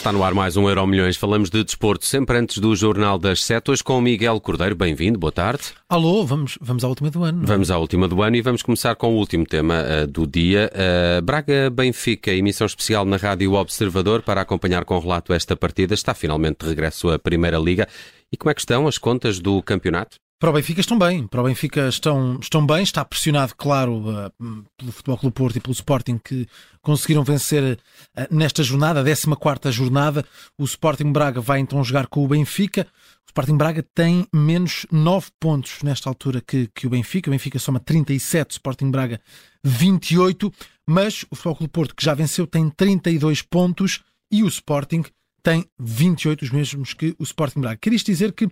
Está no ar mais um Euro Milhões. Falamos de desporto sempre antes do Jornal das Sete. Hoje com o Miguel Cordeiro. Bem-vindo, boa tarde. Alô, vamos, vamos à última do ano. É? Vamos à última do ano e vamos começar com o último tema uh, do dia. Uh, Braga-Benfica, emissão especial na Rádio Observador para acompanhar com relato esta partida. Está finalmente de regresso à Primeira Liga. E como é que estão as contas do campeonato? Para o Benfica estão bem, para o Benfica estão, estão bem, está pressionado, claro, uh, pelo Futebol Clube Porto e pelo Sporting que conseguiram vencer uh, nesta jornada, a 14 jornada. O Sporting Braga vai então jogar com o Benfica. O Sporting Braga tem menos 9 pontos nesta altura que, que o Benfica. O Benfica soma 37, o Sporting Braga 28, mas o Futebol Clube Porto, que já venceu, tem 32 pontos e o Sporting tem 28, os mesmos que o Sporting Braga. Quer isto dizer que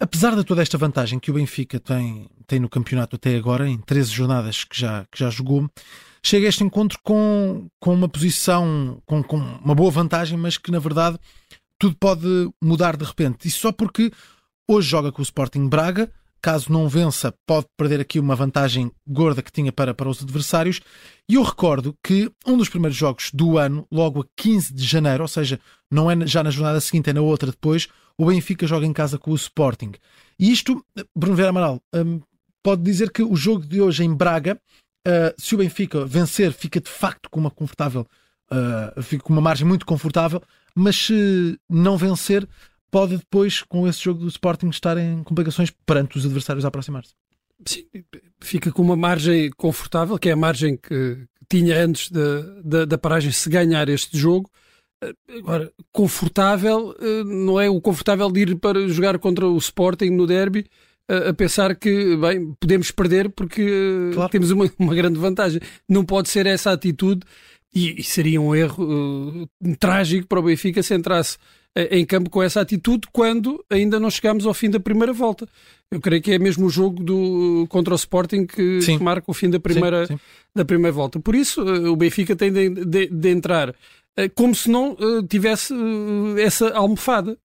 Apesar de toda esta vantagem que o Benfica tem, tem no campeonato até agora, em 13 jornadas que já, que já jogou, chega a este encontro com, com uma posição, com, com uma boa vantagem, mas que na verdade tudo pode mudar de repente. E só porque hoje joga com o Sporting Braga, caso não vença, pode perder aqui uma vantagem gorda que tinha para, para os adversários. E eu recordo que um dos primeiros jogos do ano, logo a 15 de janeiro, ou seja, não é já na jornada seguinte, é na outra depois, o Benfica joga em casa com o Sporting. E isto, Bruno Vera Amaral, um, pode dizer que o jogo de hoje em Braga, uh, se o Benfica vencer, fica de facto com uma confortável, uh, fica com uma margem muito confortável, mas se não vencer, pode depois, com esse jogo do Sporting, estar em complicações perante os adversários a aproximar-se. Sim, fica com uma margem confortável, que é a margem que tinha antes da paragem se ganhar este jogo. Agora, confortável, eh, não é o confortável de ir para jogar contra o Sporting no derby a pensar que, bem, podemos perder porque eh, claro. temos uma, uma, grande vantagem. Não pode ser essa atitude e, e seria um erro uh, trágico para o Benfica se entrasse em campo com essa atitude quando ainda não chegamos ao fim da primeira volta. Eu creio que é mesmo o jogo do, contra o Sporting que, marca o fim da primeira, sim, sim. da primeira volta. Por isso, o Benfica tem de, de, de entrar eh, como se não uh, tivesse uh, essa almofada.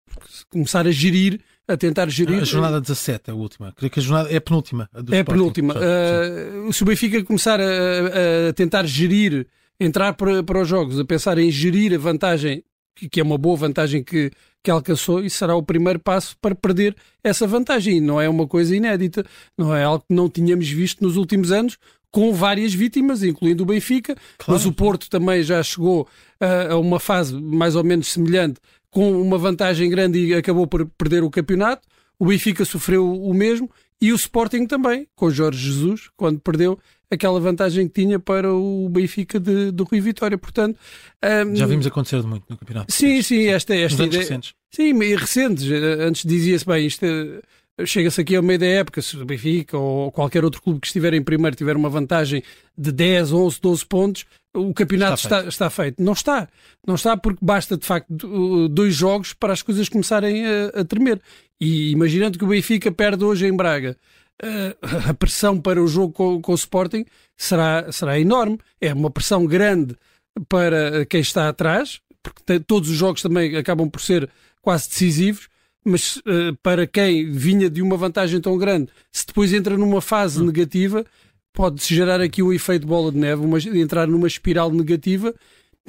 Começar a gerir, a tentar gerir. A jornada 17 é a última. Creio que a jornada é a penúltima. A é a penúltima. Uh, se o Benfica começar a, a, tentar gerir, entrar para, para os jogos, a pensar em gerir a vantagem, que é uma boa vantagem que, que alcançou, isso será o primeiro passo para perder essa vantagem. E não é uma coisa inédita, não é algo que não tínhamos visto nos últimos anos com várias vítimas, incluindo o Benfica, claro. mas o Porto também já chegou a, a uma fase mais ou menos semelhante, com uma vantagem grande e acabou por perder o campeonato. O Benfica sofreu o mesmo e o Sporting também, com Jorge Jesus, quando perdeu aquela vantagem que tinha para o Benfica de, de Rui Vitória. Portanto, um, já vimos acontecer muito no campeonato. Sim, sim, esta, esta ideia. Recentes. Sim, recentes. Antes dizia-se bem, isto é, chega-se aqui ao meio da época, se o Benfica ou qualquer outro clube que estiver em primeiro tiver uma vantagem de 10, 11, 12 pontos, o campeonato está feito. Está, está feito. Não está. Não está porque basta, de facto, dois jogos para as coisas começarem a, a tremer. E imaginando que o Benfica perde hoje em Braga, eh, a pressão para o jogo com, com o Sporting será, será enorme. É uma pressão grande para quem está atrás, porque todos os jogos também acabam por ser quase decisivos mas uh, para quem vinha de uma vantagem tão grande, se depois entra numa fase hum. negativa, pode-se gerar aqui um efeito bola de neve, uma, entrar numa espiral negativa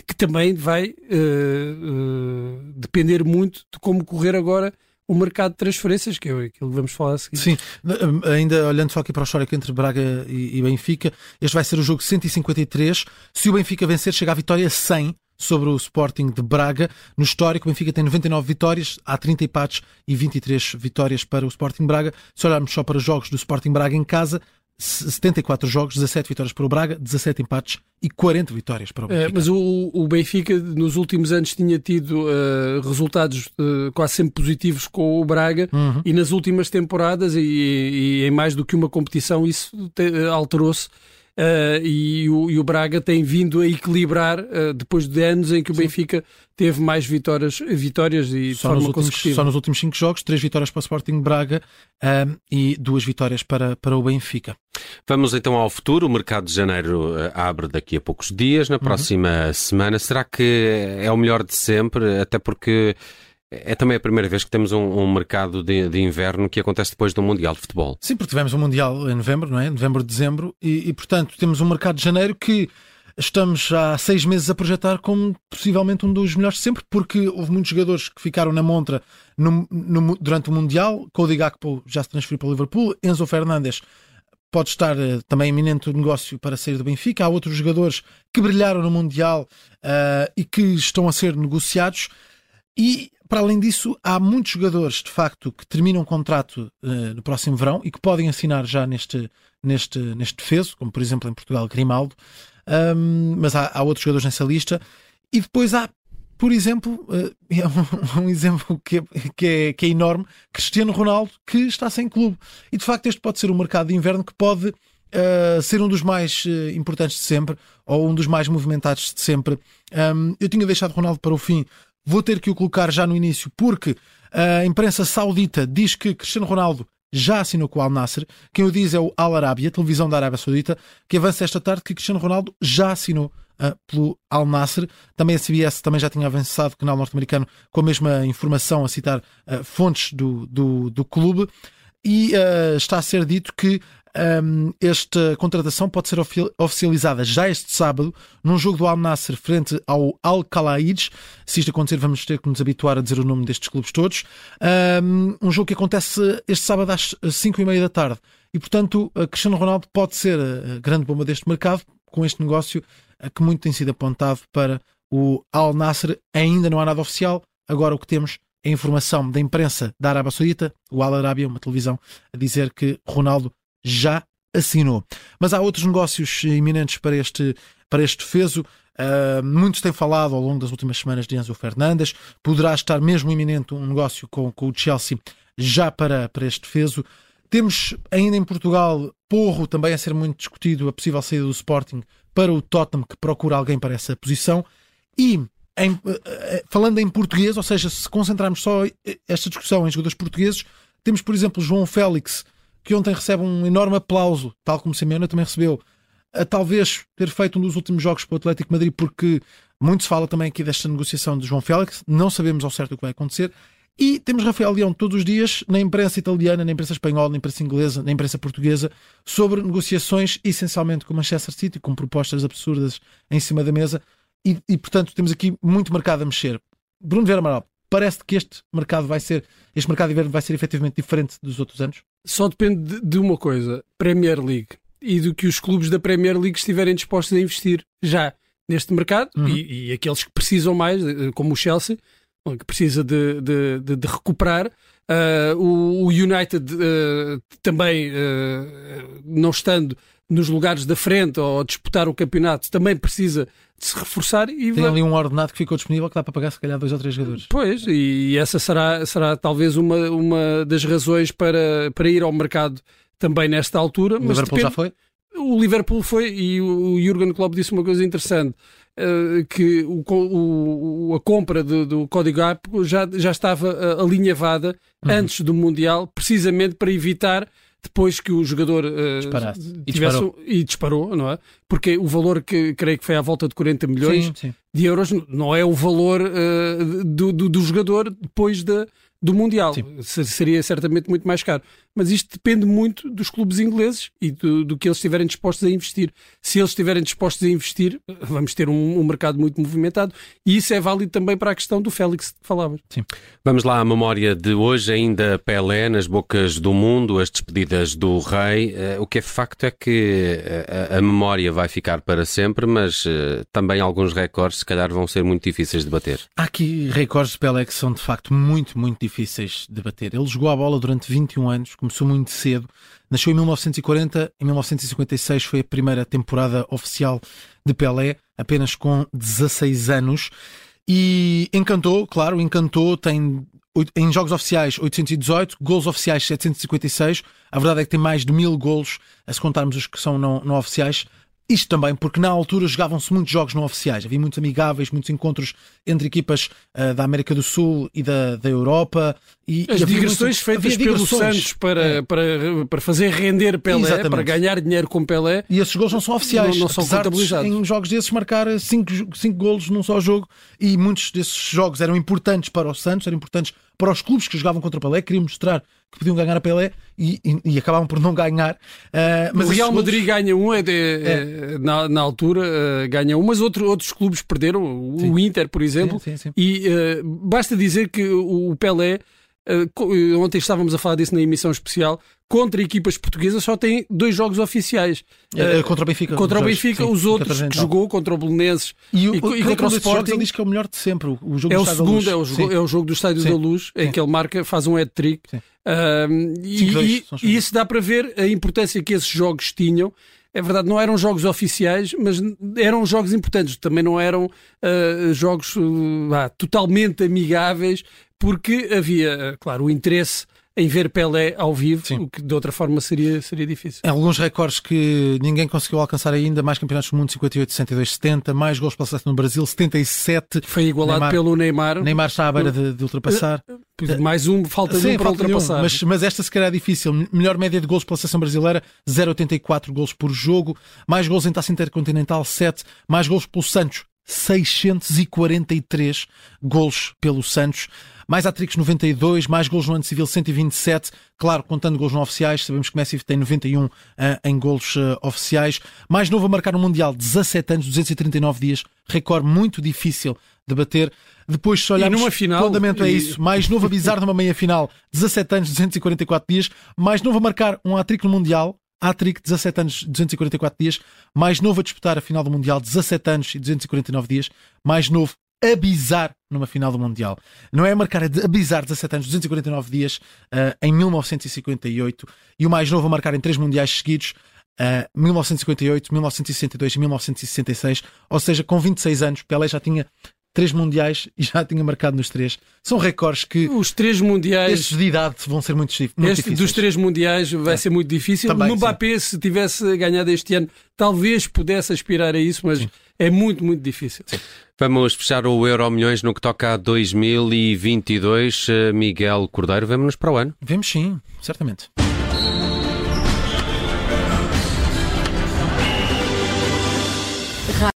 que também vai uh, uh, depender muito de como correr agora o mercado de transferências, que é aquilo que vamos falar a seguir. Sim, ainda olhando só aqui para o histórico entre Braga e, e Benfica, este vai ser o jogo 153. Se o Benfica vencer, chega à vitória 100 sobre o Sporting de Braga. No histórico, o Benfica tem 99 vitórias, há 30 empates e 23 vitórias para o Sporting Braga. Se olharmos só para os jogos do Sporting Braga em casa, 74 jogos, 17 vitórias para o Braga, 17 empates e 40 vitórias para o Benfica. É, mas o, o, Benfica nos últimos anos tinha tido uh, resultados uh, quase sempre positivos com o Braga uhum. e nas últimas temporadas e, e, em mais do que uma competição isso alterou-se Uh, e, o, e, o, Braga tem vindo a equilibrar uh, depois de anos em que o Sim. Benfica teve mais vitórias, vitórias e só de forma consecutiva. Só nos últimos cinco jogos, três vitórias para o Sporting Braga uh, e duas vitórias para, para o Benfica. Vamos então ao futuro. O mercado de janeiro abre daqui a poucos dias, na uhum. próxima uhum. semana. Será que é o melhor de sempre? Até porque é também a primeira vez que temos um, um mercado de, de, inverno que acontece depois do Mundial de Futebol. Sim, porque tivemos um Mundial em novembro, não é? Novembro, dezembro, e, e portanto temos um mercado de janeiro que estamos há seis meses a projetar como possivelmente um dos melhores de sempre, porque houve muitos jogadores que ficaram na montra no, no, durante o Mundial. Cody Gakpo já se transferiu para o Liverpool, Enzo Fernandes pode estar uh, também iminente o negócio para sair do Benfica. Há outros jogadores que brilharam no Mundial uh, e que estão a ser negociados. E, para além disso, há muitos jogadores, de facto, que terminam o contrato uh, no próximo verão e que podem assinar já neste, neste, neste defeso, como por exemplo em Portugal, Grimaldo. Um, mas há, há outros jogadores nessa lista. E depois há por exemplo, é um, um exemplo que é, que, é, que é enorme, Cristiano Ronaldo, que está sem clube. E de facto este pode ser um mercado de inverno que pode uh, ser um dos mais uh, importantes de sempre, ou um dos mais movimentados de sempre. Um, eu tinha deixado Ronaldo para o fim, vou ter que o colocar já no início, porque a imprensa saudita diz que Cristiano Ronaldo já assinou com o Al Nasser. Quem o diz é o Al Arabi, a televisão da Arábia Saudita, que avança esta tarde que Cristiano Ronaldo já assinou uh, pelo Al Nasser. Também a CBS também já tinha avançado, canal norte-americano, com a mesma informação a citar uh, fontes do, do, do, clube. E uh, está a ser dito que um, esta contratação pode ser oficializada já este sábado num jogo do Al Nasser frente ao Al Khalid. Se isto acontecer, vamos ter que nos habituar a dizer o nome destes clubes todos. Um, um jogo que acontece este sábado às 5 e meia da tarde. E portanto, Cristiano Ronaldo pode ser a grande bomba deste mercado com este negócio que muito tem sido apontado para o Al Nasser. Ainda não há nada oficial. Agora o que temos é informação da imprensa da Arábia Saudita, o Al Arábia, uma televisão, a dizer que Ronaldo já assinou. Mas há outros negócios iminentes para este, para este defeso. Uh, muitos têm falado ao longo das últimas semanas de Enzo Fernandes. Poderá estar mesmo iminente um negócio com, com o Chelsea já para, para este defeso. Temos ainda em Portugal Porro também a ser muito discutido, a possível saída do Sporting para o Tottenham, que procura alguém para essa posição. E em, eh, eh, falando em português, ou seja, se concentrarmos só esta discussão em jogadores portugueses, temos, por exemplo, João Félix, que ontem recebe um enorme aplauso, tal como Simeone também recebeu, a talvez ter feito um dos últimos jogos para o Atlético Madrid, porque muito se fala também aqui desta negociação de João Félix, não sabemos ao certo o que vai acontecer. E temos Rafael Leão todos os dias na imprensa italiana, na imprensa espanhola, na imprensa inglesa, na imprensa portuguesa, sobre negociações essencialmente com Manchester City, com propostas absurdas em cima da mesa. E, e portanto, temos aqui muito mercado a mexer. Bruno Vera Amaral, parece que este mercado vai ser, este mercado de inverno vai ser efetivamente diferente dos outros anos? Só depende de, uma coisa: Premier League. E do que os clubes da Premier League estiverem dispostos a investir já neste mercado uhum. e, e, aqueles que precisam mais, como o Chelsea, que precisa de, de, de, de recuperar. Uh, o, o, United uh, também, uh, não estando nos lugares da frente ou a disputar o campeonato, também precisa de se reforçar. E Tem vai... ali um ordenado que ficou disponível que dá para pagar se calhar dois ou três jogadores. Pois, e essa será, será talvez uma, uma das razões para, para ir ao mercado também nesta altura. O Liverpool depende... já foi? O Liverpool foi e o Jurgen Klopp disse uma coisa interessante. Uh, que o, o, a compra do, do código app já, já estava uh, alinhavada uhum. antes do Mundial, precisamente para evitar depois que o jogador uh, e, disparou. e disparou, não é? Porque o valor que creio que foi à volta de 40 milhões sim, sim. de euros não é o valor do, do, do, jogador depois da, do Mundial. Sim. Seria certamente muito mais caro. Mas isto depende muito dos clubes ingleses e do, do, que eles estiverem dispostos a investir. Se eles estiverem dispostos a investir, vamos ter um, um, mercado muito movimentado e isso é válido também para a questão do Félix que falavas. Sim. Vamos lá à memória de hoje, ainda Pelé nas bocas do mundo, as despedidas do rei. Uh, o que é facto é que a, a, memória vai ficar para sempre, mas uh, também alguns recordes se calhar vão ser muito difíceis de bater. Há aqui recordes de Pelé que são de facto muito, muito difíceis de bater. Ele jogou a bola durante 21 anos, começou muito cedo. Nasceu em 1940, em 1956 foi a primeira temporada oficial de Pelé, apenas com 16 anos. E encantou, claro, encantou, tem em jogos oficiais 818, gols oficiais 756. A verdade é que tem mais de mil gols, se contarmos os que são não, não oficiais. Isto também porque na altura jogavam-se muitos jogos não oficiais, havia muitos amigáveis, muitos encontros entre equipas uh, da América do Sul e da, da Europa. E, As e digressões muito... feitas pelos Santos para, é. para, para fazer render Pelé, Exatamente. para ganhar dinheiro com Pelé. E esses gols não são oficiais, não, não são contabilizados. De, em jogos desses marcar 5 golos num só jogo e muitos desses jogos eram importantes para os Santos, eram importantes para os clubes que jogavam contra o Pelé, queriam mostrar que podiam ganhar a Pelé e, e, e acabavam por não ganhar. Uh, mas o Real Madrid ganha um, é, de, é. Na, na, altura uh, ganha um, mas outro, outros clubes perderam, o Inter, por exemplo, sim, sim, sim. e uh, basta dizer que o Pelé Uh, ontem estávamos a falar disso na emissão especial. Contra equipas portuguesas só tem dois jogos oficiais. Uh, contra o Benfica. Contra o Benfica, sim, os outros que jogou contra o Belenenses e, o, e, e contra o Sporting. Ele diz que é o melhor de sempre. O jogo é o segundo, é o, jogo, é o jogo do Estádio sim. da Luz, em que ele marca, faz um hat-trick. Uh, e, e isso dá para ver a importância que esses jogos tinham é verdade, não eram jogos oficiais, mas eram jogos importantes. Também não eram uh, jogos uh, totalmente amigáveis, porque havia, claro, o interesse em ver Pelé ao vivo, Sim. o que de outra forma seria, seria difícil. Alguns recordes que ninguém conseguiu alcançar ainda, mais campeonatos do mundo 58, 62, 70, mais gols pela seleção no Brasil, 77. Foi igualado Neymar, pelo Neymar. Neymar está à beira de, de ultrapassar. Mais um, falta Sim, um para ultrapassar. Um, mas, mas esta se calhar é difícil. Melhor média de gols pela seleção brasileira, 0,84 gols por jogo. Mais gols em taça intercontinental, 7. Mais gols pelo Santos, 643 gols pelo Santos. Mais hat-tricks 92, mais gols no ano civil 127, claro, contando gols não oficiais, sabemos que Messi tem 91 uh, eh, em gols uh, oficiais. Mais novo a marcar no Mundial, 17 anos, 239 dias, recorde muito difícil de bater. Depois, se olharmos, numa final, fundamento é isso. Mais novo a bizarro numa meia final, 17 anos, 244 dias. Mais novo a marcar um hat-trick no Mundial, Hat-trick, 17 anos, 244 dias. Mais novo a disputar a final do Mundial, 17 anos e 249 dias. Mais novo a bizar numa final do Mundial. Não é a marcar, é a bizar 17 anos, 249 dias uh, em 1958. E o mais novo a marcar em três Mundiais seguidos. Uh, 1958, 1962 e 1966, ou seja, com 26 anos, Pelé já tinha três mundiais e já tinha marcado nos três. São recordes que os três mundiais estes de idade vão ser muito, muito este difíceis. Dos três mundiais vai é. ser muito difícil. Também, no Mbappé, se tivesse ganhado este ano, talvez pudesse aspirar a isso, mas sim. é muito, muito difícil. Sim. Vamos fechar o Euro Milhões no que toca a 2022. Eh, Miguel Cordeiro, vemos-nos para o ano? Vemos sim, certamente.